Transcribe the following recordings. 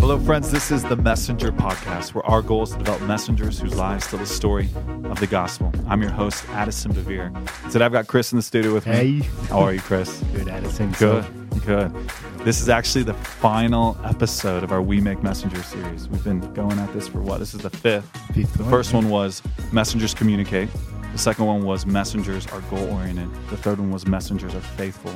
Hello, friends. This is the Messenger Podcast, where our goal is to develop messengers whose lives tell the story of the gospel. I'm your host, Addison Bevere. Today, I've got Chris in the studio with me. Hey. How are you, Chris? Good, Addison. Good, good. This is actually the final episode of our We Make Messenger series. We've been going at this for what? This is the fifth. Fifth The first one was Messengers Communicate. The second one was Messengers are goal oriented. The third one was Messengers are faithful.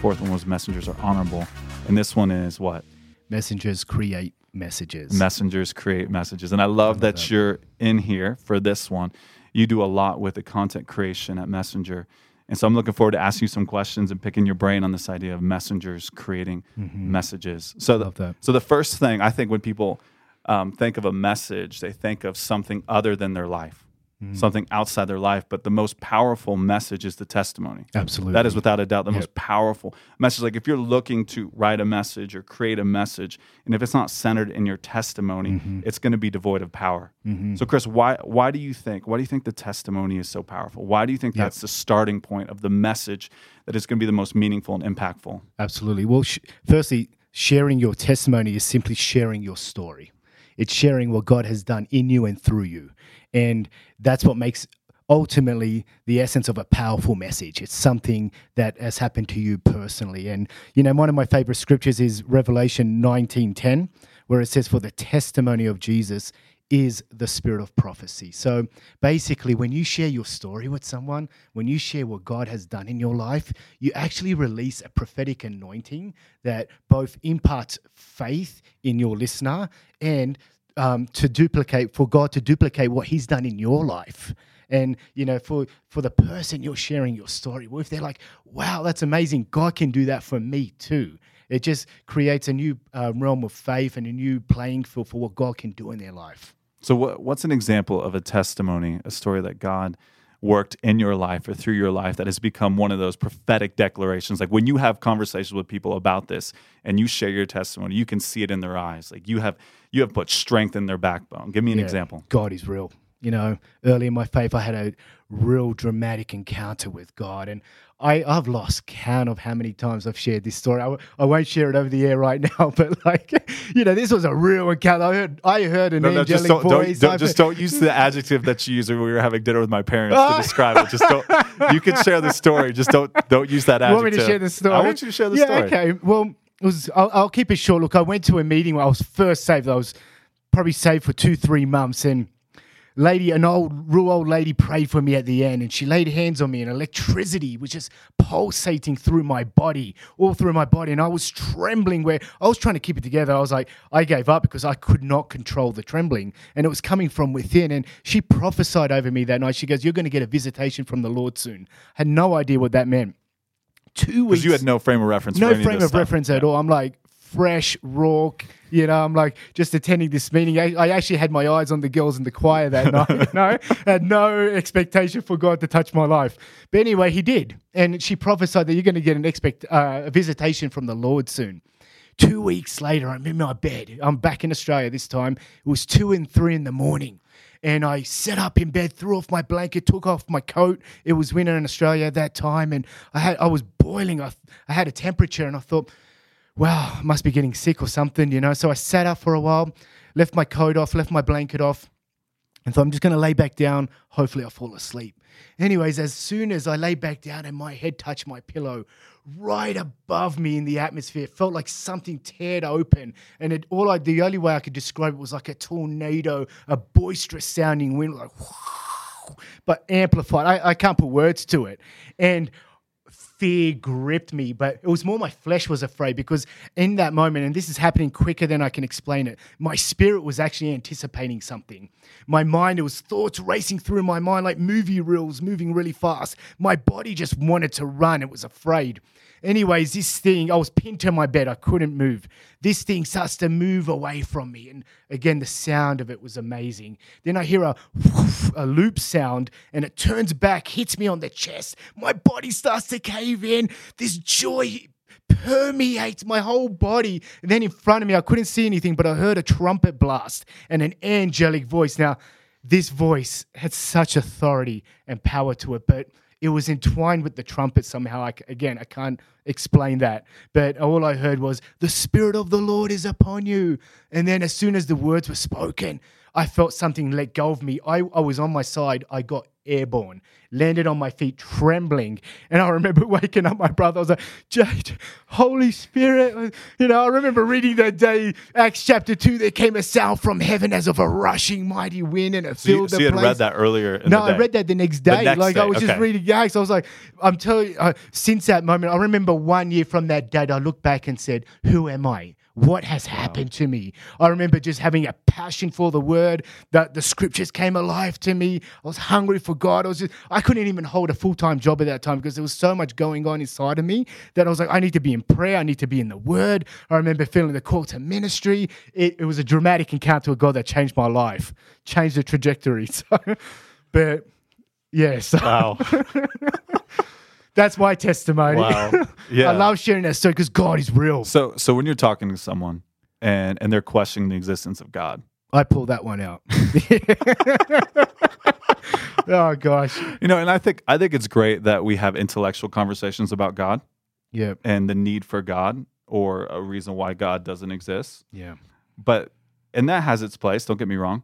Fourth one was Messengers are honorable. And this one is what? Messengers create messages. messengers create messages. And I love that, that. you're in here for this one. You do a lot with the content creation at Messenger. And so I'm looking forward to asking you some questions and picking your brain on this idea of messengers creating messages. So the, Love that. so the first thing I think when people um, think of a message, they think of something other than their life, something outside their life. But the most powerful message is the testimony. Absolutely. That is without a doubt the Yep. most powerful message. Like if you're looking to write a message or create a message, and if it's not centered in your testimony, Mm-hmm. it's going to be devoid of power. So, Chris, why why do you think why do you think the testimony is so powerful? Why do you think Yep. that's the starting point of the message that is going to be the most meaningful and impactful? Absolutely. Well, sh- firstly, sharing your testimony is simply sharing your story. It's sharing what God has done in you and through you. And that's what makes ultimately the essence of a powerful message. It's something that has happened to you personally. And you know, one of my favorite scriptures is Revelation 19:10, where it says for the testimony of Jesus is the spirit of prophecy. So basically, when you share your story with someone, when you share what God has done in your life, you actually release a prophetic anointing that both imparts faith in your listener and um, to duplicate, for God to duplicate what He's done in your life. And you know, for for the person you're sharing your story with, they're like, "Wow, that's amazing! God can do that for me too." It just creates a new uh, realm of faith and a new playing field for what God can do in their life. So, what, what's an example of a testimony, a story that God worked in your life or through your life that has become one of those prophetic declarations? Like when you have conversations with people about this and you share your testimony, you can see it in their eyes. Like you have you have put strength in their backbone. Give me an Yeah, example. God is real. You know, early in my faith, I had a real dramatic encounter with God, and I, I've lost count of how many times I've shared this story. I, w- I won't share it over the air right now, but like, you know, this was a real encounter. I heard, I heard an No, no, just angelic don't, don't, voice. don't- I've just don't use the adjective that you used when we were having dinner with my parents to describe it. Just don't. You can share the story. Just don't don't use that You adjective. want me to share the story? I want you to share the yeah, story. okay. Well, it was. I'll, I'll keep it short. Look, I went to a meeting where I was first saved. I was probably saved for two, three months, and lady, an old, real old lady, prayed for me at the end, and she laid hands on me, and electricity was just pulsating through my body, all through my body, and I was trembling. Where I was trying to keep it together, I was like, I gave up because I could not control the trembling, and it was coming from within. And she prophesied over me that night. She goes, "You're going to get a visitation from the Lord soon." I had no idea what that meant. Two weeks Because you had no frame of reference. no for any frame of, this of reference at all. I'm like fresh, raw. You know, I'm like just attending this meeting. I, I actually had my eyes on the girls in the choir that night. You know, had no expectation for God to touch my life. But anyway, He did, and she prophesied that you're going to get an expect uh, a visitation from the Lord soon. Two weeks later, I'm in my bed. I'm back in Australia this time. It was two and three in the morning. And I sat up in bed, threw off my blanket, took off my coat. It was winter in Australia at that time, and I had I was boiling. I, I had a temperature, and I thought, wow, I must be getting sick or something, you know. So I sat up for a while, left my coat off, left my blanket off, and thought I'm just going to lay back down. Hopefully, I'll fall asleep. Anyways, as soon as I lay back down and my head touched my pillow, right above me in the atmosphere, felt like something teared open. And it, all I, the only way I could describe it was like a tornado, a boisterous sounding wind, like, but amplified. I, I can't put words to it. And fear gripped me, but it was more my flesh was afraid because in that moment, and this is happening quicker than I can explain it, my spirit was actually anticipating something. My mind, it was thoughts racing through my mind like movie reels moving really fast. My body just wanted to run, it was afraid. Anyways, this thing, I was pinned to my bed, I couldn't move. This thing starts to move away from me. And again, the sound of it was amazing. Then I hear a, whoosh, a loop sound and it turns back, hits me on the chest. My body starts to cave in. This joy permeates my whole body. And then in front of me, I couldn't see anything, but I heard a trumpet blast and an angelic voice. Now, this voice had such authority and power to it, but it was entwined with the trumpet somehow. I again, I can't explain that, but all I heard was, "The Spirit of the Lord is upon you." And then, as soon as the words were spoken, I felt something let go of me. I, I was on my side. I got airborne, landed on my feet, trembling. And I remember waking up my brother. I was like, Jade, Holy Spirit. You know, I remember reading that day, Acts chapter 2, there came a sound from heaven as of a rushing mighty wind and it So you, filled so the you had read that earlier. In No, the day. I read that the next day. next like I day, was just reading Acts. I was like, I'm telling you, uh, since that moment, I remember one year from that date, I looked back and said, Who am I? What has happened to me? I remember just having a passion for the word, that the scriptures came alive to me. I was hungry for God. I was just, I couldn't even hold a full time job at that time because there was so much going on inside of me that I was like, I need to be in prayer. I need to be in the word. I remember feeling the call to ministry. It, it was a dramatic encounter with God that changed my life, changed the trajectory. So, but yeah, so Wow. that's my testimony. Wow. Yeah. I love sharing that story because God is real. So, so when you're talking to someone and and they're questioning the existence of God, I pull that one out. oh gosh. you know, and I think I think it's great that we have intellectual conversations about God Yeah. and the need for God or a reason why God doesn't exist. Yeah. But and that has its place. Don't get me wrong.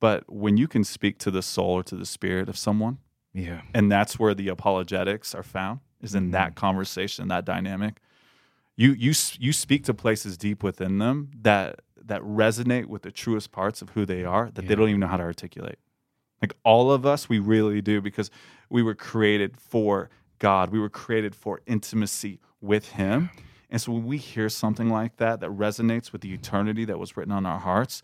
But when you can speak to the soul or to the spirit of someone, Yeah. and that's where the apologetics are found is in that mm-hmm. conversation, that dynamic. You you you speak to places deep within them that that resonate with the truest parts of who they are that they don't even know how to articulate. Like all of us, we really do because we were created for God. We were created for intimacy with Him. And so when we hear something like that that resonates with the eternity that was written on our hearts,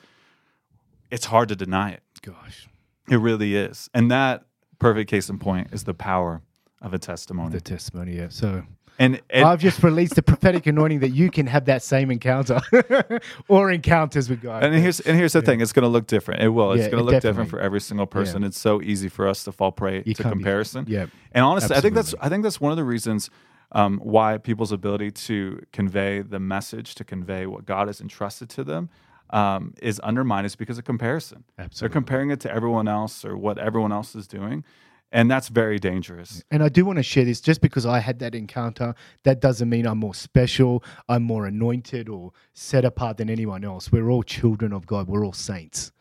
it's hard to deny it. Gosh. It really is. And that perfect case in point is the power of a testimony. The testimony. Yeah. So And, and I've just released the prophetic anointing that you can have that same encounter or encounters with God. and here's and here's the thing, it's gonna look different. It will. It's Yeah, gonna it look different for every single person. It's so easy for us to fall prey You to can't be- comparison. yeah, And honestly, I think that's. I think that's one of the reasons um, why people's ability to convey the message, to convey what God has entrusted to them, um, is undermined is because of comparison. They're comparing it to everyone else or what everyone else is doing. And that's very dangerous. And I do want to share this just because I had that encounter, that doesn't mean I'm more special, I'm more anointed or set apart than anyone else. We're all children of God, we're all saints.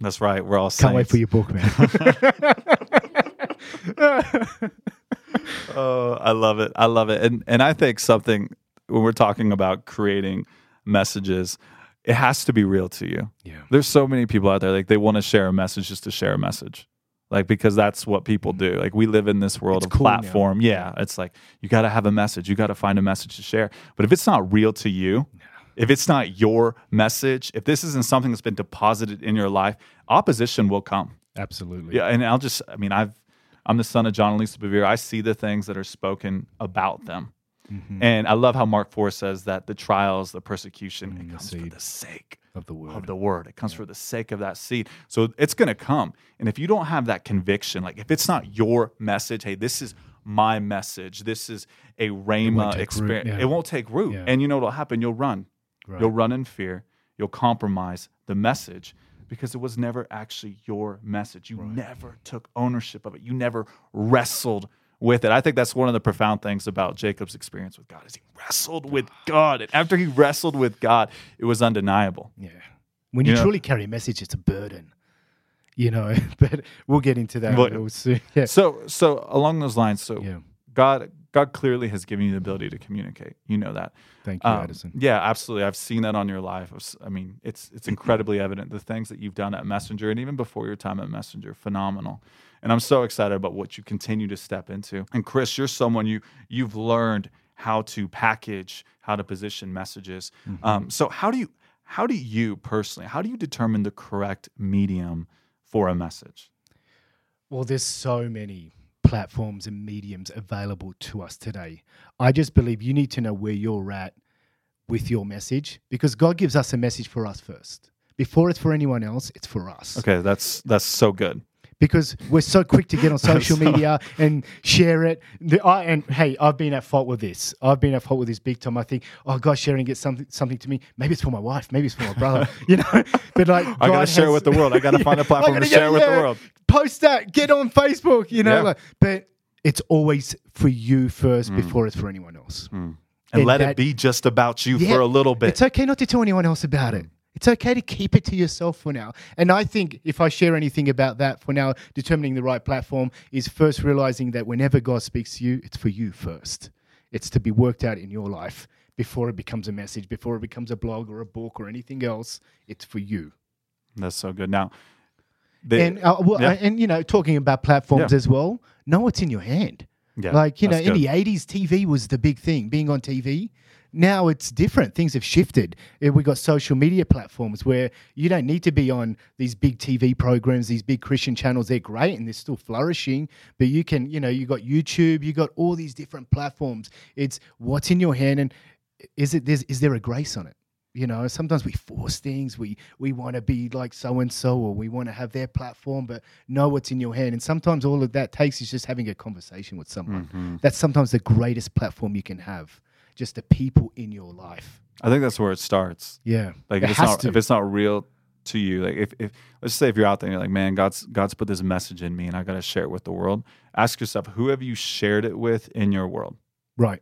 That's right. We're all saints. Can't wait for your book, man. Oh, I love it. I love it. And and I think something when we're talking about creating messages, it has to be real to you. yeah. There's so many people out there like they want to share a message just to share a message. Like because that's what people mm-hmm. do. Like we live in this world It's of cool now. platform. Yeah, it's like you got to have a message. You got to find a message to share. But if it's not real to you, if it's not your message, if this isn't something that's been deposited in your life, opposition will come. Absolutely. Yeah, and I'll just I mean, I've I'm the son of John and Lisa Bevere. I see the things that are spoken about them. Mm-hmm. And I love how Mark 4 says that the trials, the persecution, it Mm, the comes for the sake Of the word. of the word. It comes for the sake of that seed. So it's going to come. And if you don't have that conviction, like if it's not your message, hey, this is my message, this is a Rhema experience, yeah. it won't take root. Yeah. And you know what'll happen? You'll run. Right. You'll run in fear. You'll compromise the message because it was never actually your message. You never took ownership of it. You never wrestled with it. I think that's one of the profound things about Jacob's experience with God is he wrestled with God. And after he wrestled with God, it was undeniable. Yeah. When you You know- truly carry a message, it's a burden. You know, but we'll get into that But- real soon. Yeah. So so along those lines, so Yeah. God God clearly has given you the ability to communicate. You know that. Thank you, Um, Addison. Yeah, absolutely. I've seen that on your life. I mean, it's it's incredibly evident. The things that you've done at Messenger and even before your time at Messenger, phenomenal. And I'm so excited about what you continue to step into. And Chris, you're someone you you've learned how to package, how to position messages. Mm-hmm. Um, so how do you how do you personally how do you determine the correct medium for a message? Well, there's so many platforms and mediums available to us today. I just believe you need to know where you're at with your message because God gives us a message for us first. Before it's for anyone else, it's for us. Okay, that's that's so good. Because we're so quick to get on social media and share it. The, I, and hey, I've been at fault with this. I've been at fault with this big time. I think, oh, God, sharing it something something to me. Maybe it's for my wife. Maybe it's for my brother. you know, but like I gotta share it has- with the world. I gotta find a platform to share it with the world. Post that. Get on Facebook. You know, Yeah. like, but it's always for you first Mm. before it's for anyone else. and, And let that- it be just about you Yeah, for a little bit. It's okay not to tell anyone else about it. It's okay to keep it to yourself for now. And I think if I share anything about that for now, determining the right platform is first realizing that whenever God speaks to you, it's for you first. It's to be worked out in your life before it becomes a message, before it becomes a blog or a book or anything else. It's for you. That's so good. Now, the, and uh, well, yeah. and you know, talking about platforms Yeah. as well, know what's in your hand. yeah, like you know, that's in the '80s, TV was the big thing. Being on TV. Now it's different. Things have shifted. Uh, We got social media platforms where you don't need to be on these big TV programs, these big Christian channels. They're great and they're still flourishing. But you can, you know, you got YouTube, you got all these different platforms. It's what's in your hand, and is it? There's, is there a grace on it? You know, sometimes we force things. We we want to be like so and so, or we want to have their platform, but know what's in your hand. And sometimes all of that takes is just having a conversation with someone. Mm-hmm. That's sometimes the greatest platform you can have. Just the people in your life. I think that's where it starts. Yeah, Like It if it's not to. if it's not real to you, like if, if let's say if you're out there and you're like, man, God's God's put this message in me and I gotta share it with the world. Ask yourself, who have you shared it with in your world? right.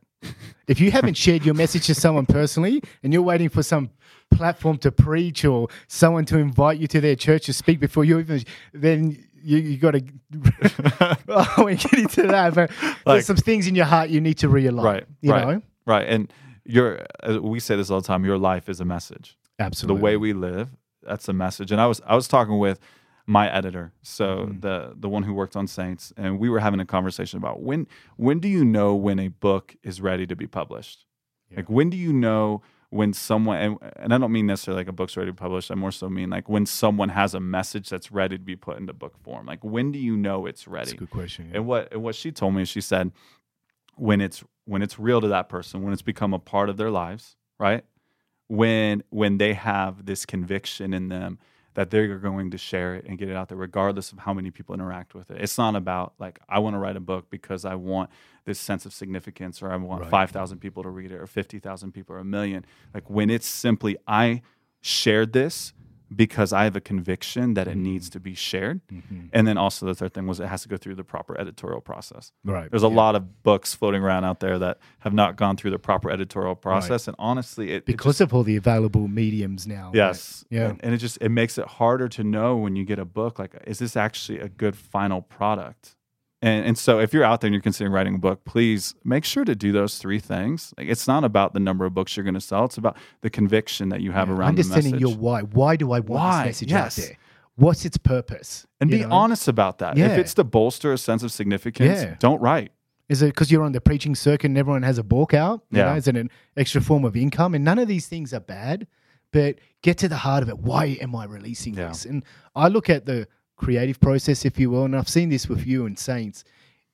if you haven't shared your message to someone personally, and you're waiting for some platform to preach or someone to invite you to their church to speak before you even, then you, you got to. I won't get into that, but Like- there's some things in your heart you need to realign. Right. You right. know. Right. And your we say this all the time, your life is a message. Absolutely. the way we live that's a message and i was i was talking with my editor so Mm-hmm. the the one who worked on saints and we were having a conversation about when when do you know when a book is ready to be published like when do you know when someone and, and i don't mean necessarily like a book's ready to be published i more so mean like when someone has a message that's ready to be put into book form like when do you know it's ready? That's a good question. yeah. and what and what she told me, she said, when it's when it's real to that person, when it's become a part of their lives, right? When when they have this conviction in them that they're going to share it and get it out there, regardless of how many people interact with it. It's not about like I want to write a book because I want this sense of significance, or I want Right. five thousand people to read it, or fifty thousand people, or a million. Like when it's simply I shared this because I have a conviction that it needs mm-hmm. to be shared. Mm-hmm. And then also the third thing was it has to go through the proper editorial process. Right. There's a yeah. lot of books floating around out there that have not gone through the proper editorial process, and honestly, it it because just, of all the available mediums now. yes, Yeah. and, and it just it makes it harder to know when you get a book like is this actually a good final product. And, and so if you're out there and you're considering writing a book, please make sure to do those three things. Like it's not about the number of books you're going to sell; it's about the conviction that you have around the understanding message. your why. Why do I want Why? this message Yes. out there? What's its purpose? and be know? honest about that. If it's to bolster a sense of significance, Yeah. don't write. Is it because you're on the preaching circuit and everyone has a book out? You Yeah. know, is it an extra form of income? And none of these things are bad, but get to the heart of it. Why am I releasing Yeah. this? And I look at the creative process, if you will, and I've seen this with you and Saints.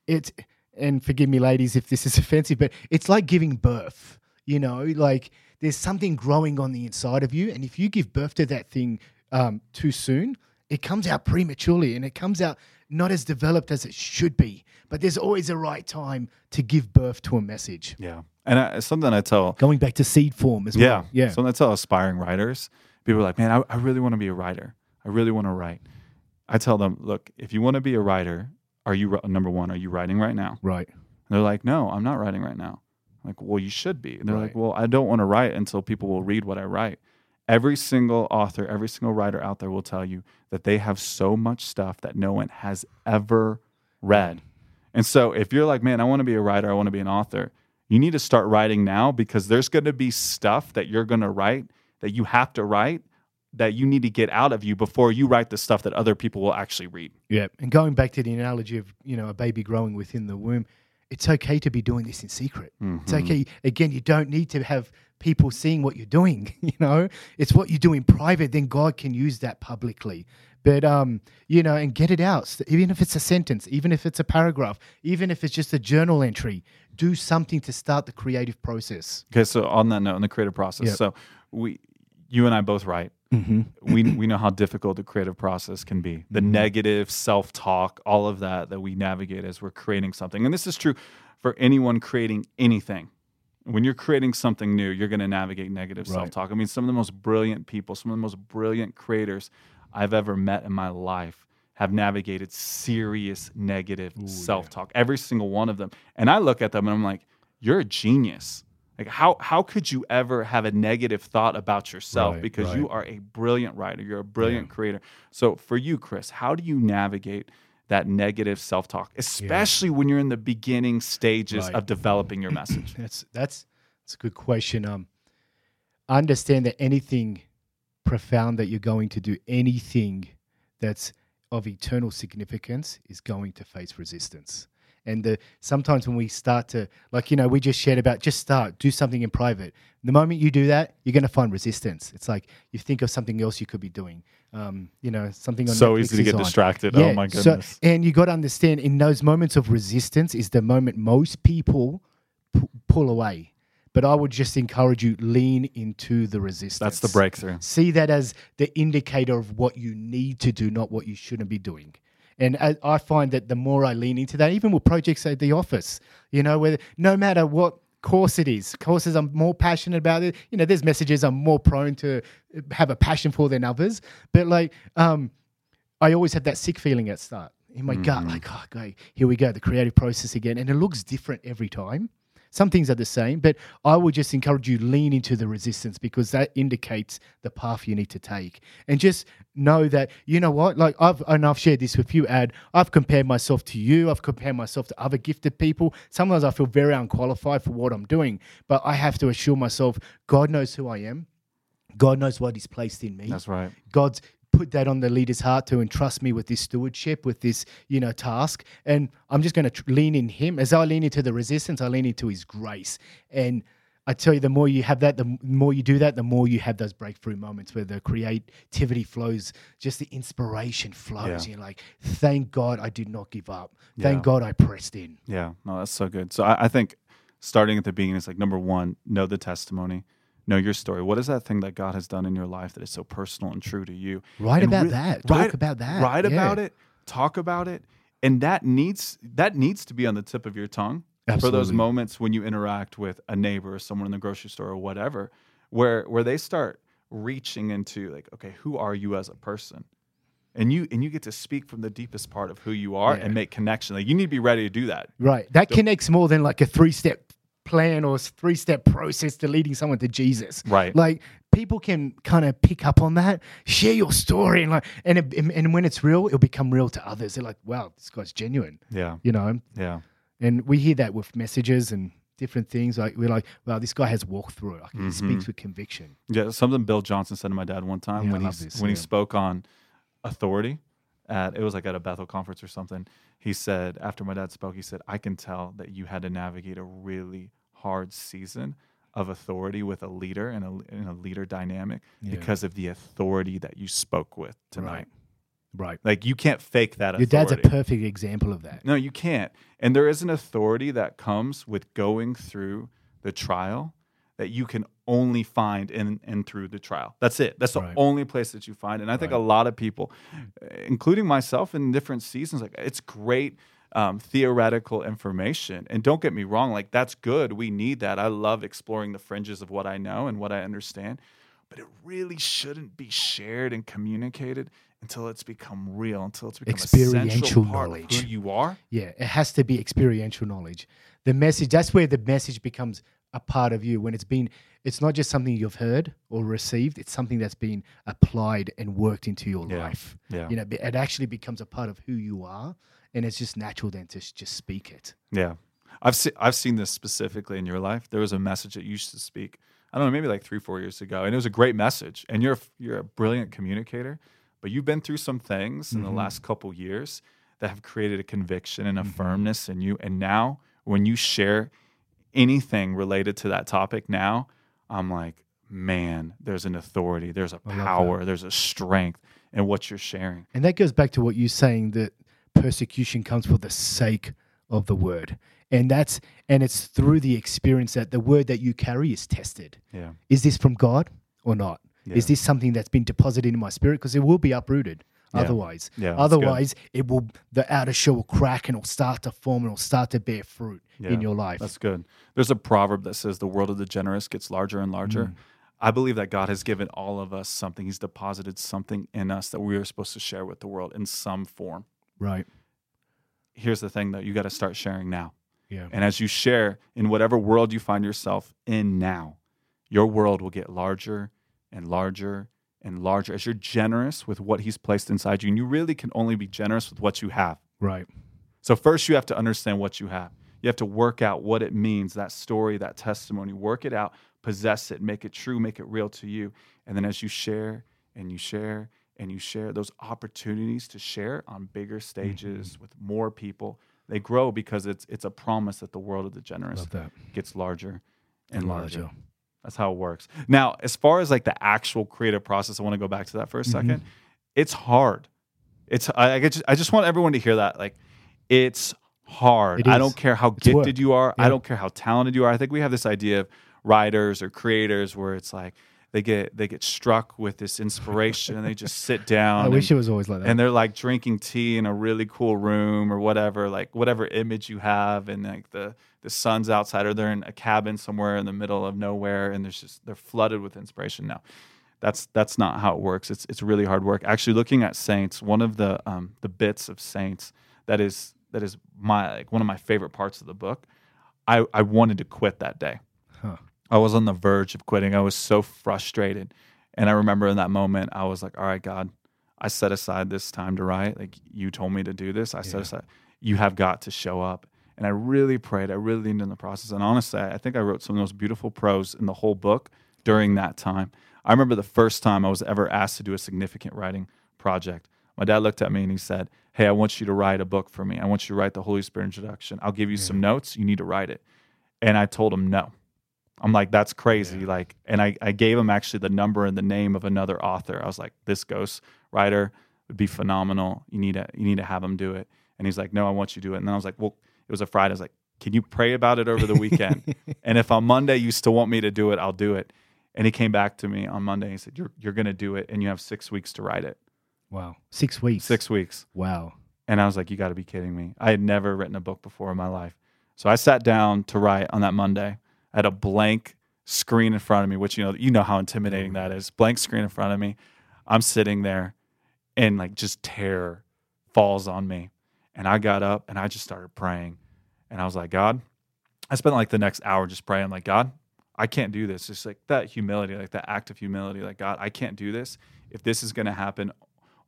It's and forgive me, ladies, if this is offensive, but it's like giving birth. You know, like there's something growing on the inside of you, and if you give birth to that thing um, too soon, it comes out prematurely, and it comes out not as developed as it should be. But there's always a right time to give birth to a message. Yeah, and I, something I tell Going back to seed form as Yeah. well. Yeah. yeah. So that's how aspiring writers, people are like, man, I, I really want to be a writer. I really want to write. I tell them, look, if you want to be a writer, are you, number one, are you writing right now? right. And they're like, no, I'm not writing right now. I'm like, well, you should be. And they're like, well, I don't want to write until people will read what I write. Every single author, every single writer out there will tell you that they have so much stuff that no one has ever read. And so if you're like, man, I want to be a writer, I want to be an author, you need to start writing now because there's going to be stuff that you're going to write that you have to write that you need to get out of you before you write the stuff that other people will actually read. Yeah. And going back to the analogy of, you know, a baby growing within the womb, it's okay to be doing this in secret. It's Mm-hmm. okay. Again, you don't need to have people seeing what you're doing, you know? It's what you do in private, then God can use that publicly. But um, you know, and get it out. Even if it's a sentence, even if it's a paragraph, even if it's just a journal entry, do something to start the creative process. Okay, so on that note, on the creative process, Yep. so we, you and I both write. Mm-hmm. We we know how difficult the creative process can be. The negative self talk, all of that that we navigate as we're creating something, and this is true for anyone creating anything. When you're creating something new, you're going to navigate negative Right. self talk. I mean, some of the most brilliant people, some of the most brilliant creators I've ever met in my life have navigated serious negative self-talk every single one of them and i look at them and i'm like you're a genius like how how could you ever have a negative thought about yourself Right, because you are a brilliant writer you're a brilliant creator so for you chris how do you navigate that negative self-talk especially when you're in the beginning stages Right. of developing your message That's that's that's a good question. Um, understand that anything profound that you're going to do, anything that's of eternal significance, is going to face resistance. And the, sometimes when we start to, like you know, we just shared about just start, do something in private. The moment you do that, you're going to find resistance. It's like you think of something else you could be doing. Um, you know, something on so Netflix easy to get on. distracted oh my so- goodness and you got to understand, in those moments of resistance, is the moment most people pu- pull away. But I would just encourage you lean into the resistance. that's the breakthrough See that as the indicator of what you need to do, not what you shouldn't be doing. And I, I find that the more I lean into that, even with projects at the office, you know, where no matter what course it is, courses I'm more passionate about it. You know, there's messages I'm more prone to have a passion for than others. But like, um, I always have that sick feeling at start in my gut, like, oh, okay, here we go, the creative process again, and it looks different every time. Some things are the same, but I would just encourage you lean into the resistance because that indicates the path you need to take, and just know that you know what, like I've and I've shared this with you, Ad. I've compared myself to you. I've compared myself to other gifted people. Sometimes I feel very unqualified for what I'm doing, but I have to assure myself, God knows who I am. God knows what He's placed in me. that's right God's put that on the leader's heart to entrust me with this stewardship, with this, you know, task. And I'm just going to tr- lean in Him. As I lean into the resistance, I lean into His grace. And I tell you, the more you have that, the more you do that, the more you have those breakthrough moments where the creativity flows, just the inspiration flows. Yeah. You're like, thank God I did not give up. Thank Yeah. God I pressed in. Yeah, no, that's so good. So I, I think starting at the beginning is like number one, know the testimony, know your story. What is that thing that God has done in your life that is so personal and true to you? Write And about re- that. Talk about that. Write Yeah. about it. Talk about it. And that needs that needs to be on the tip of your tongue for those moments when you interact with a neighbor or someone in the grocery store or whatever, where where they start reaching into like, okay, who are you as a person? And you and you get to speak from the deepest part of who you are Yeah. and make connection. Like you need to be ready to do that. Right. That connects more than like a three step plan or three step process to leading someone to Jesus. Right. Like people can kind of pick up on that, share your story, and like, and it, and, when it's real, it'll become real to others. They're like, wow, this guy's genuine, Yeah. you know. Yeah. And we hear that with messages and different things. Like we're like, wow, this guy has walked through it. Like he speaks mm-hmm. with conviction. Yeah, something Bill Johnson said to my dad one time Yeah, when he this, when he spoke on authority at it was like at a Bethel conference or something. He said after my dad spoke, he said, "I can tell that you had to navigate a really hard season of authority with a leader and a in a leader dynamic Yeah. because of the authority that you spoke with tonight. Right. Right. Like you can't fake that Your authority. dad's a perfect example of that. No, you can't. And there is an authority that comes with going through the trial that you can only find in and through the trial. That's it. That's the Right. only place that you find. And I think a lot of people, including myself in different seasons, like it's great um, theoretical information. And don't get me wrong, like that's good. We need that. I love exploring the fringes of what I know and what I understand. But it really shouldn't be shared and communicated until it's become real, until it's become Experiential central part of knowledge. who you are. Yeah, it has to be experiential knowledge. The message, that's where the message becomes a part of you when it's been, it's not just something you've heard or received, it's something that's been applied and worked into your Yeah, life. yeah. You know, it actually becomes a part of who you are. And it's just natural then to just speak it. Yeah, I've seen I've seen this specifically in your life. There was a message that you used to speak. I don't know, maybe like three four years ago, and it was a great message. And you're you're a brilliant communicator, but you've been through some things in the mm-hmm. last couple years that have created a conviction and a mm-hmm. firmness in you. And now, when you share anything related to that topic, now I'm like, man, there's an authority, there's a power, there's a strength in what you're sharing. And that goes back to what you're saying that persecution comes for the sake of the word. And that's and it's through the experience that the word that you carry is tested. Yeah, Is this from God or not? Is this something that's been deposited in my spirit? Because it will be uprooted Yeah. otherwise. Yeah, that's good. otherwise, it will the outer shell will crack and it'll start to form and it'll start to bear fruit Yeah, in your life. That's good. There's a proverb that says the world of the generous gets larger and larger. Mm. I believe that God has given all of us something. He's deposited something in us that we are supposed to share with the world in some form. Right. Here's the thing though, you got to start sharing now. Yeah. And as you share in whatever world you find yourself in now, your world will get larger and larger and larger as you're generous with what he's placed inside you. And you really can only be generous with what you have. Right. So, first, you have to understand what you have. You have to work out what it means, that story, that testimony, work it out, possess it, make it true, make it real to you. And then as you share and you share and you share those opportunities to share on bigger stages Mm-hmm. with more people, they grow because it's it's a promise that the world of the generous gets larger and, And larger. larger. That's how it works. Now, as far as like the actual creative process, I want to go back to that for a 2nd It's hard. It's I, I just I just want everyone to hear that. Like, it's hard. It I don't care how It's work. gifted you are. I don't care how talented you are. I think we have this idea of writers or creators where it's like they get they get struck with this inspiration and they just sit down. I and- wish it was always like that. and they're like drinking tea in a really cool room or whatever like whatever image you have and like the the sun's outside or they're in a cabin somewhere in the middle of nowhere and there's just they're flooded with inspiration now that's that's not how it works it's it's really hard work actually looking at saints one of the um the bits of saints that is that is my like one of my favorite parts of the book i i wanted to quit that day Huh. I was on the verge of quitting. I was so frustrated. And I remember in that moment, I was like, all right, God, I set aside this time to write. Like you told me to do this. I set aside, you have got to show up. And I really prayed. I really leaned in the process. And honestly, I I think I wrote some of the most beautiful prose in the whole book during that time. I remember the first time I was ever asked to do a significant writing project. My dad looked at me and he said, Hey, I want you to write a book for me. I want you to write the Holy Spirit introduction. I'll give you some notes. You need to write it. And I told him no. I'm like, that's crazy. Yeah. Like, and I, I gave him actually the number and the name of another author. I was like, this ghost writer would be phenomenal. You need to, you need to have him do it. And he's like, no, I want you to do it. And then I was like, well, it was a Friday. I was like, can you pray about it over the weekend? and if on Monday you still want me to do it, I'll do it. And he came back to me on Monday. And he said, you're, you're going to do it. And you have six weeks to write it. wow. Six weeks. Six weeks. Wow. And I was like, you got to be kidding me. I had never written a book before in my life. So I sat down to write on that Monday. Had a blank screen in front of me, which you know, you know how intimidating mm-hmm. that is. Blank screen in front of me. I'm sitting there and like just terror falls on me. And I got up and I just started praying. And I was like, God, I spent like the next hour just praying, like, God, I can't do this. Just like that humility, like that act of humility, like, God, I can't do this. If this is going to happen,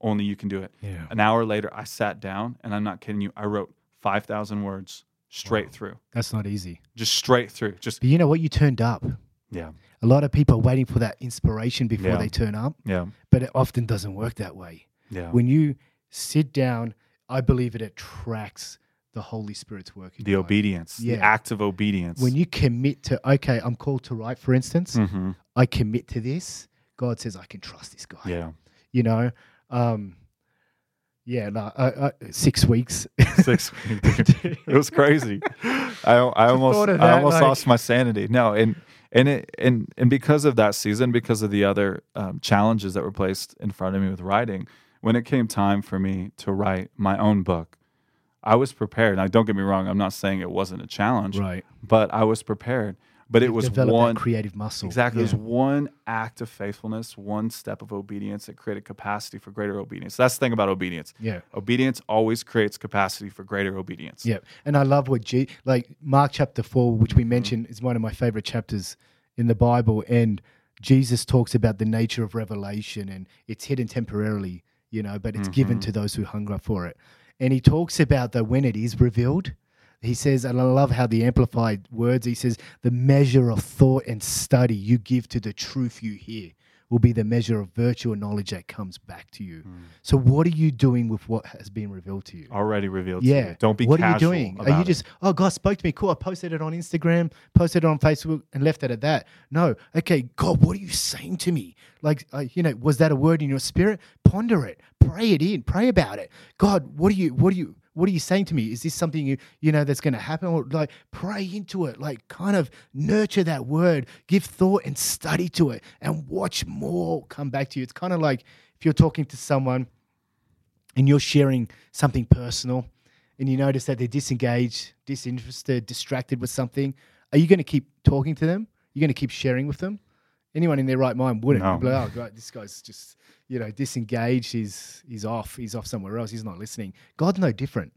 only you can do it. Yeah. An hour later, I sat down and I'm not kidding you. I wrote 5,000 words straight Wow. through, That's not easy. just straight through. Just, But you know what? You turned up. yeah, A lot of people are waiting for that inspiration before Yeah. they turn up, yeah, but it often doesn't work that way. yeah. When you sit down, I believe it attracts the Holy Spirit's work. in the life. obedience, the Yeah. act of obedience. When you commit to, okay, I'm called to write, for instance, hmm I commit to this. God says I can trust this guy. yeah, You know, um, yeah, no, uh, uh, six weeks. six weeks. it was crazy. I, I almost, of I almost like- lost my sanity. No, and and it and and because of that season, because of the other um, challenges that were placed in front of me with writing, when it came time for me to write my own book, I was prepared. Now, don't get me wrong. I'm not saying it wasn't a challenge, right. but I was prepared. But it was one creative muscle. Exactly. It was one act of faithfulness, one step of obedience that created capacity for greater obedience. That's the thing about obedience. Yeah. Obedience always creates capacity for greater obedience. Yeah, and I love what G like Mark chapter four, which Mm-hmm. we mentioned is one of my favorite chapters in the Bible, and Jesus talks about the nature of revelation, and it's hidden temporarily, you know, but it's given Mhm. to those who hunger for it. And he talks about that when it is revealed, he says, and I love how the amplified words. He says, the measure of thought and study you give to the truth you hear will be the measure of virtue and knowledge that comes back to you. Mm. So, what are you doing with what has been revealed to you? Already revealed. to Yeah. you. Don't be What are you doing? Are you it. just, oh, God spoke to me. Cool. I posted it on Instagram, posted it on Facebook, and left it at that. No. Okay, God, what are you saying to me? Like, uh, you know, was that a word in your spirit? Ponder it. Pray it in. Pray about it. God, what are you, what are you, what are you saying to me? Is this something you, you know, that's going to happen? Or like, pray into it. Like, kind of nurture that word, give thought and study to it, and watch more come back to you. It's kind of like if you're talking to someone and you're sharing something personal and you notice that they're disengaged, disinterested, distracted with something, are you going to keep talking to them? You're going to keep sharing with them? Anyone in their right mind wouldn't. No. Be like, oh, God, this guy's just, you know, disengaged. He's, he's off. He's off somewhere else. He's not listening. God's no different.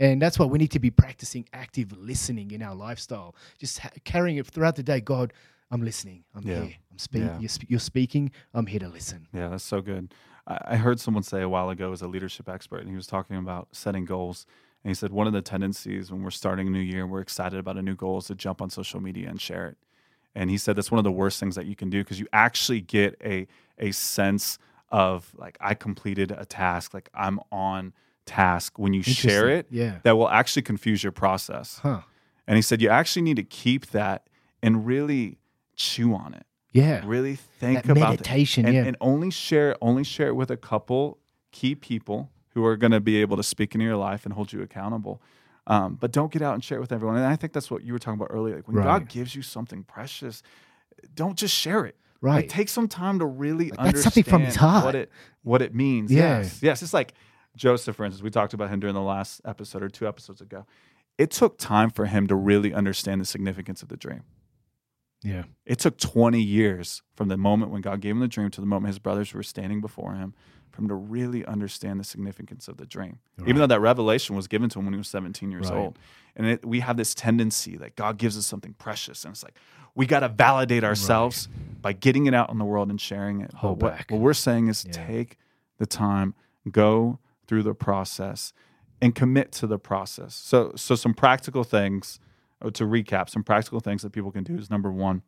And that's why we need to be practicing active listening in our lifestyle. Just ha- carrying it throughout the day. God, I'm listening. I'm Yeah. here. I'm speaking. Yeah. You're, sp- you're speaking. I'm here to listen. Yeah, that's so good. I I heard someone say a while ago as a leadership expert, and he was talking about setting goals. And he said one of the tendencies when we're starting a new year, we're excited about a new goal, is to jump on social media and share it. And he said that's one of the worst things that you can do because you actually get a a sense of like I completed a task, like I'm on task when you share it. Yeah. That will actually confuse your process. Huh. And he said you actually need to keep that and really chew on it Yeah. really think That about meditation, it and, yeah. and only share only share it with a couple key people who are going to be able to speak into your life and hold you accountable um, but don't get out and share it with everyone and i think that's what you were talking about earlier like when Right. god gives you something precious don't just share it Right. like, take some time to really Like, understand something from what it what it means Yeah. yes yes it's like joseph for instance we talked about him during the last episode or two episodes ago it took time for him to really understand the significance of the dream yeah. it took 20 years from the moment when God gave him the dream to the moment his brothers were standing before him for him to really understand the significance of the dream. Even though that revelation was given to him when he was 17 years Right. old. And it, we have this tendency that God gives us something precious. And it's like, we got to validate ourselves by getting it out in the world and sharing it. Hold but what, back. what we're saying is Yeah. take the time, go through the process, and commit to the process. So, so some practical things oh, to recap, some practical things that people can do is number one,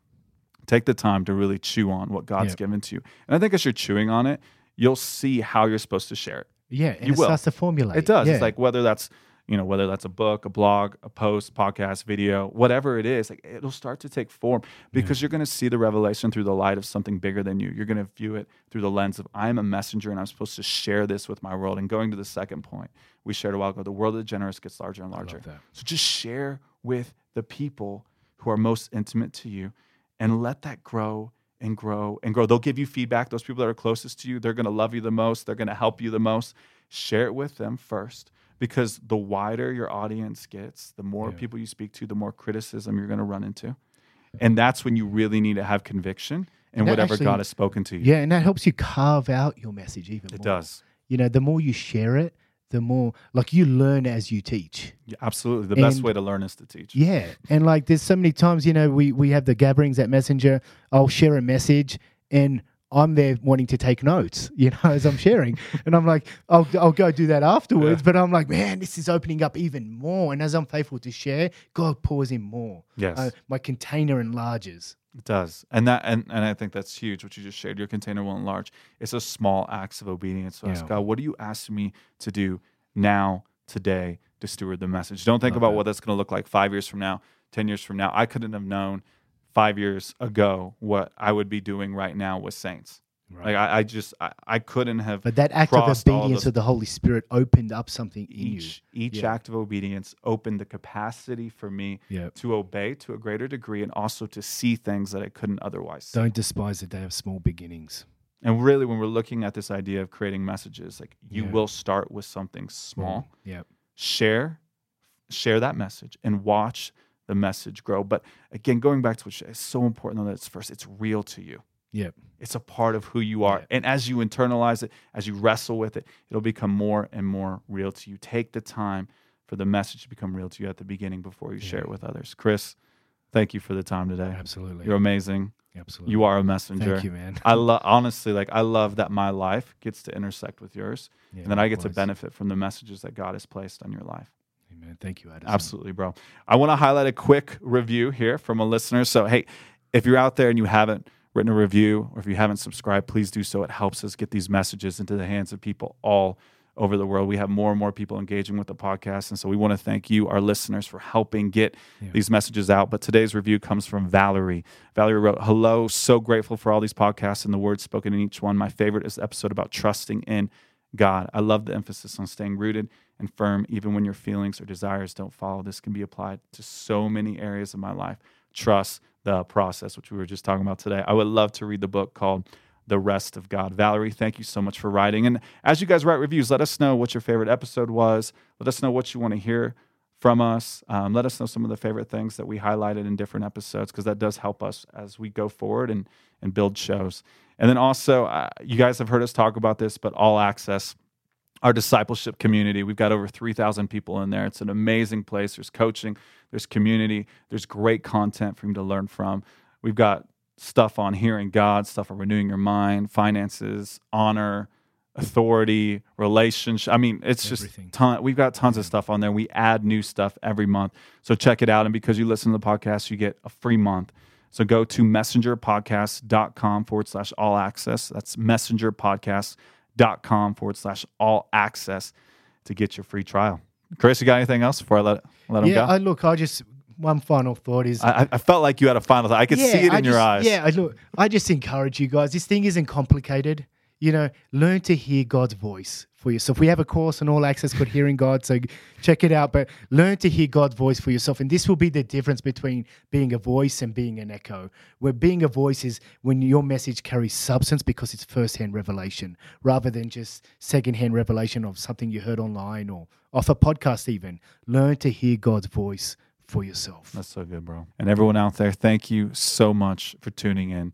take the time to really chew on what God's Yeah. given to you. And I think as you're chewing on it, you'll see how you're supposed to share it. Yeah. You it will. starts to formulate. It does. Yeah. It's like whether that's you know whether that's a book, a blog, a post, podcast, video, whatever it is, like it'll start to take form because you're going to see the revelation through the light of something bigger than you. You're going to view it through the lens of I'm a messenger and I'm supposed to share this with my world. And going to the second point we shared a while ago, the world of the generous gets larger and larger. So just share with the people who are most intimate to you and let that grow and grow and grow. They'll give you feedback. Those people that are closest to you, they're going to love you the most. They're going to help you the most. Share it with them first because the wider your audience gets, the more Yeah. people you speak to, the more criticism you're going to run into. And that's when you really need to have conviction in And whatever actually- God has spoken to you. Yeah, and that helps you carve out your message even more. It does. You know, the more you share it, the more like you learn as you teach. Yeah, absolutely. The best way to learn is to teach. Yeah. And like there's so many times, you know, we we have the gatherings at Messenger, I'll share a message and I'm there wanting to take notes, you know, as I'm sharing. and I'm like, I'll, I'll go do that afterwards. But I'm like, man, this is opening up even more. And as I'm faithful to share, God pours in more. Yes. Uh, my container enlarges. It does, and that and, and I think that's huge. What you just shared, your container will enlarge. It's a small acts of obedience. So ask God, what do you ask me to do now, today, to steward the message? Don't think Love about that. what that's going to look like five years from now, ten years from now. I couldn't have known five years ago what I would be doing right now with saints. Like I, I just I, I couldn't have. But that act of obedience the- of the Holy Spirit opened up something in each each Yeah. act of obedience opened the capacity for me. Yeah. to obey to a greater degree and also to see things that I couldn't otherwise see. Don't despise the day of small beginnings. And really, when we're looking at this idea of creating messages, like you will start with something small, mm-hmm. Yeah. share, share that message, and watch the message grow. But again, going back to what you- it's so important that it's first, it's real to you. Yeah. It's a part of who you are. Yeah. And as you internalize it, as you wrestle with it, it'll become more and more real to you. Take the time for the message to become real to you at the beginning before you share it with others. Chris, thank you for the time today. Absolutely. You're amazing. Absolutely. You are a messenger. Thank you, man. I love honestly, like I love that my life gets to intersect with yours, Yeah, and then I get to benefit from the messages that God has placed on your life. Amen. Thank you, Addison. Absolutely, bro. I want to highlight a quick review here from a listener. So, hey, if you're out there and you haven't written a review, or if you haven't subscribed, please do so. It helps us get these messages into the hands of people all over the world. We have more and more people engaging with the podcast. And so we want to thank you, our listeners, for helping get Yeah. these messages out. But today's review comes from Valerie. Valerie wrote, Hello, so grateful for all these podcasts and the words spoken in each one. My favorite is the episode about trusting in God. I love the emphasis on staying rooted and firm, even when your feelings or desires don't follow. This can be applied to so many areas of my life. Trust the process, which we were just talking about today. I would love to read the book called The Rest of God. Valerie, thank you so much for writing. And as you guys write reviews, let us know what your favorite episode was. Let us know what you want to hear from us. Um, let us know some of the favorite things that we highlighted in different episodes because that does help us as we go forward and and build shows. And then also, uh, you guys have heard us talk about this, but All Access, our discipleship community, we've got over 3,000 people in there. It's an amazing place. There's coaching, there's community, there's great content for you to learn from. We've got stuff on hearing God, stuff on renewing your mind, finances, honor, authority, relationship. I mean, it's Everything. just ton. We've got tons of stuff on there. We add new stuff every month, so check it out. And because you listen to the podcast, you get a free month. So go to messengerpodcast.com forward slash all access. That's messengerpodcast.com forward slash all access to get your free trial. Chris, you got anything else before I let let him yeah, go? I, look, I just one final thought is I, I felt like you had a final thought. I could see it in I your just- eyes. Yeah, I look, I just encourage you guys. This thing isn't complicated. You know, learn to hear God's voice for yourself. We have a course on all access called Hearing God, so check it out. But learn to hear God's voice for yourself, and this will be the difference between being a voice and being an echo. Where being a voice is when your message carries substance because it's first-hand revelation, rather than just second-hand revelation of something you heard online or off a podcast. Even learn to hear God's voice for yourself. That's so good, bro. And everyone out there, thank you so much for tuning in.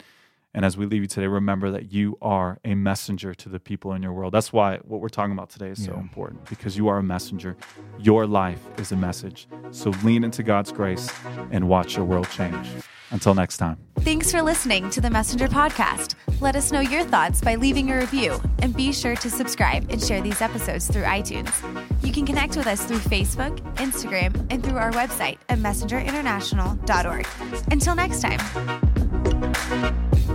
And as we leave you today, remember that you are a messenger to the people in your world. That's why what we're talking about today is so Yeah. important because you are a messenger. Your life is a message. So lean into God's grace and watch your world change. Until next time. Thanks for listening to the Messenger Podcast. Let us know your thoughts by leaving a review and be sure to subscribe and share these episodes through iTunes. You can connect with us through Facebook, Instagram, and through our website at messengerinternational.org. Until next time.